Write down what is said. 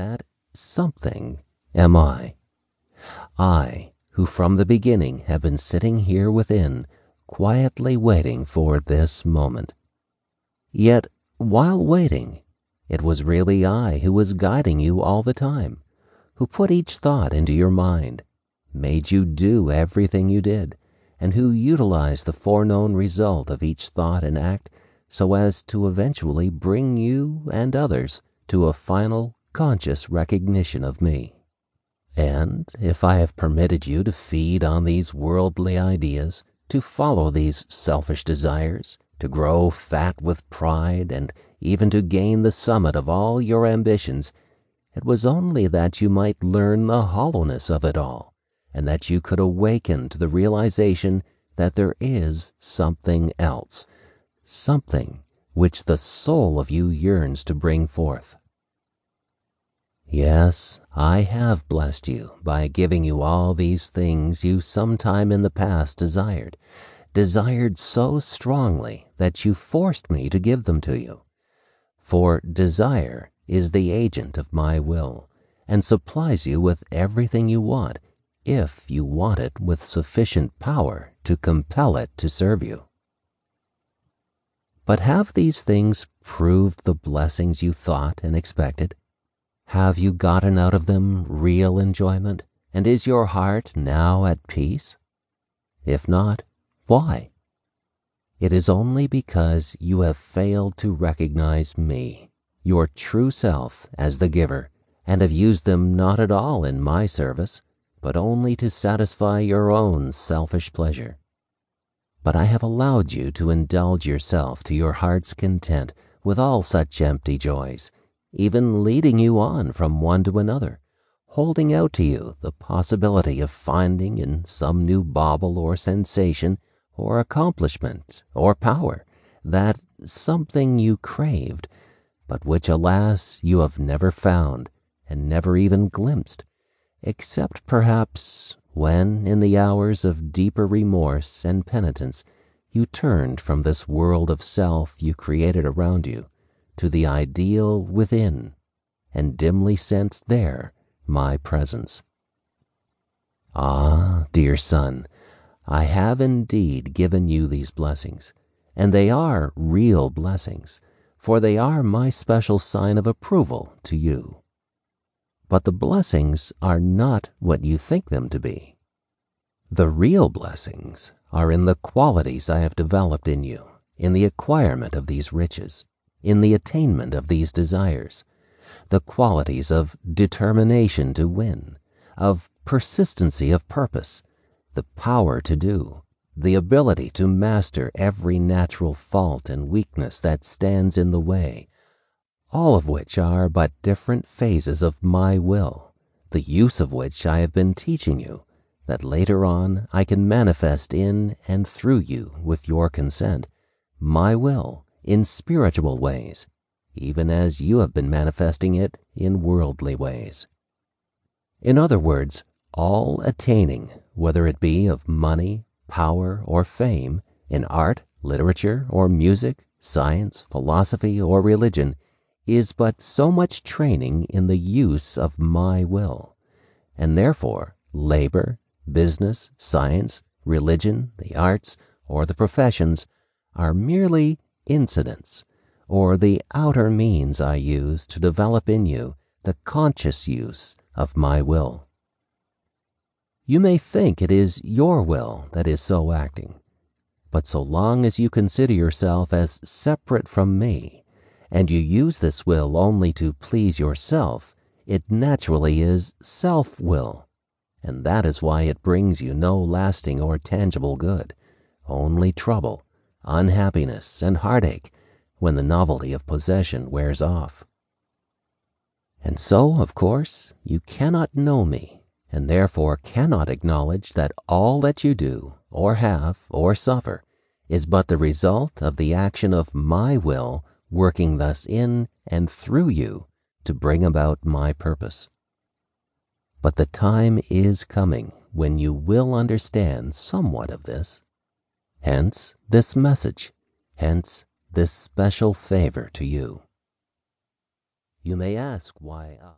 that something am I. I, who from the beginning have been sitting here within, quietly waiting for this moment. Yet, while waiting, it was really I who was guiding you all the time, who put each thought into your mind, made you do everything you did, and who utilized the foreknown result of each thought and act so as to eventually bring you and others to a final conscious recognition of me. And if I have permitted you to feed on these worldly ideas, to follow these selfish desires, to grow fat with pride, and even to gain the summit of all your ambitions, it was only that you might learn the hollowness of it all, and that you could awaken to the realization that there is something else, something which the soul of you yearns to bring forth. Yes, I have blessed you by giving you all these things you sometime in the past desired, desired so strongly that you forced me to give them to you. For desire is the agent of my will, and supplies you with everything you want, if you want it with sufficient power to compel it to serve you. But have these things proved the blessings you thought and expected? Have you gotten out of them real enjoyment, and is your heart now at peace? If not, why? It is only because you have failed to recognize me, your true self, as the giver, and have used them not at all in my service, but only to satisfy your own selfish pleasure. But I have allowed you to indulge yourself to your heart's content with all such empty joys even leading you on from one to another, holding out to you the possibility of finding in some new bauble or sensation or accomplishment or power that something you craved, but which, alas, you have never found and never even glimpsed, except perhaps when, in the hours of deeper remorse and penitence, you turned from this world of self you created around you to the ideal within and dimly sensed there my presence. Ah, dear son, I have indeed given you these blessings, and they are real blessings, for they are my special sign of approval to you. But the blessings are not what you think them to be. The real blessings are in the qualities I have developed in you, in the acquirement of these riches in the attainment of these desires, the qualities of determination to win, of persistency of purpose, the power to do, the ability to master every natural fault and weakness that stands in the way, all of which are but different phases of my will, the use of which I have been teaching you, that later on I can manifest in and through you with your consent, my will in spiritual ways, even as you have been manifesting it in worldly ways. In other words, all attaining, whether it be of money, power, or fame, in art, literature, or music, science, philosophy, or religion, is but so much training in the use of my will, and therefore labor, business, science, religion, the arts, or the professions are merely incidents, or the outer means I use to develop in you the conscious use of my will. You may think it is your will that is so acting, but so long as you consider yourself as separate from me, and you use this will only to please yourself, it naturally is self will, and that is why it brings you no lasting or tangible good, only trouble unhappiness, and heartache when the novelty of possession wears off. And so, of course, you cannot know me, and therefore cannot acknowledge that all that you do, or have, or suffer, is but the result of the action of my will working thus in and through you to bring about my purpose. But the time is coming when you will understand somewhat of this Hence this message, hence this special favor to you. You may ask why I.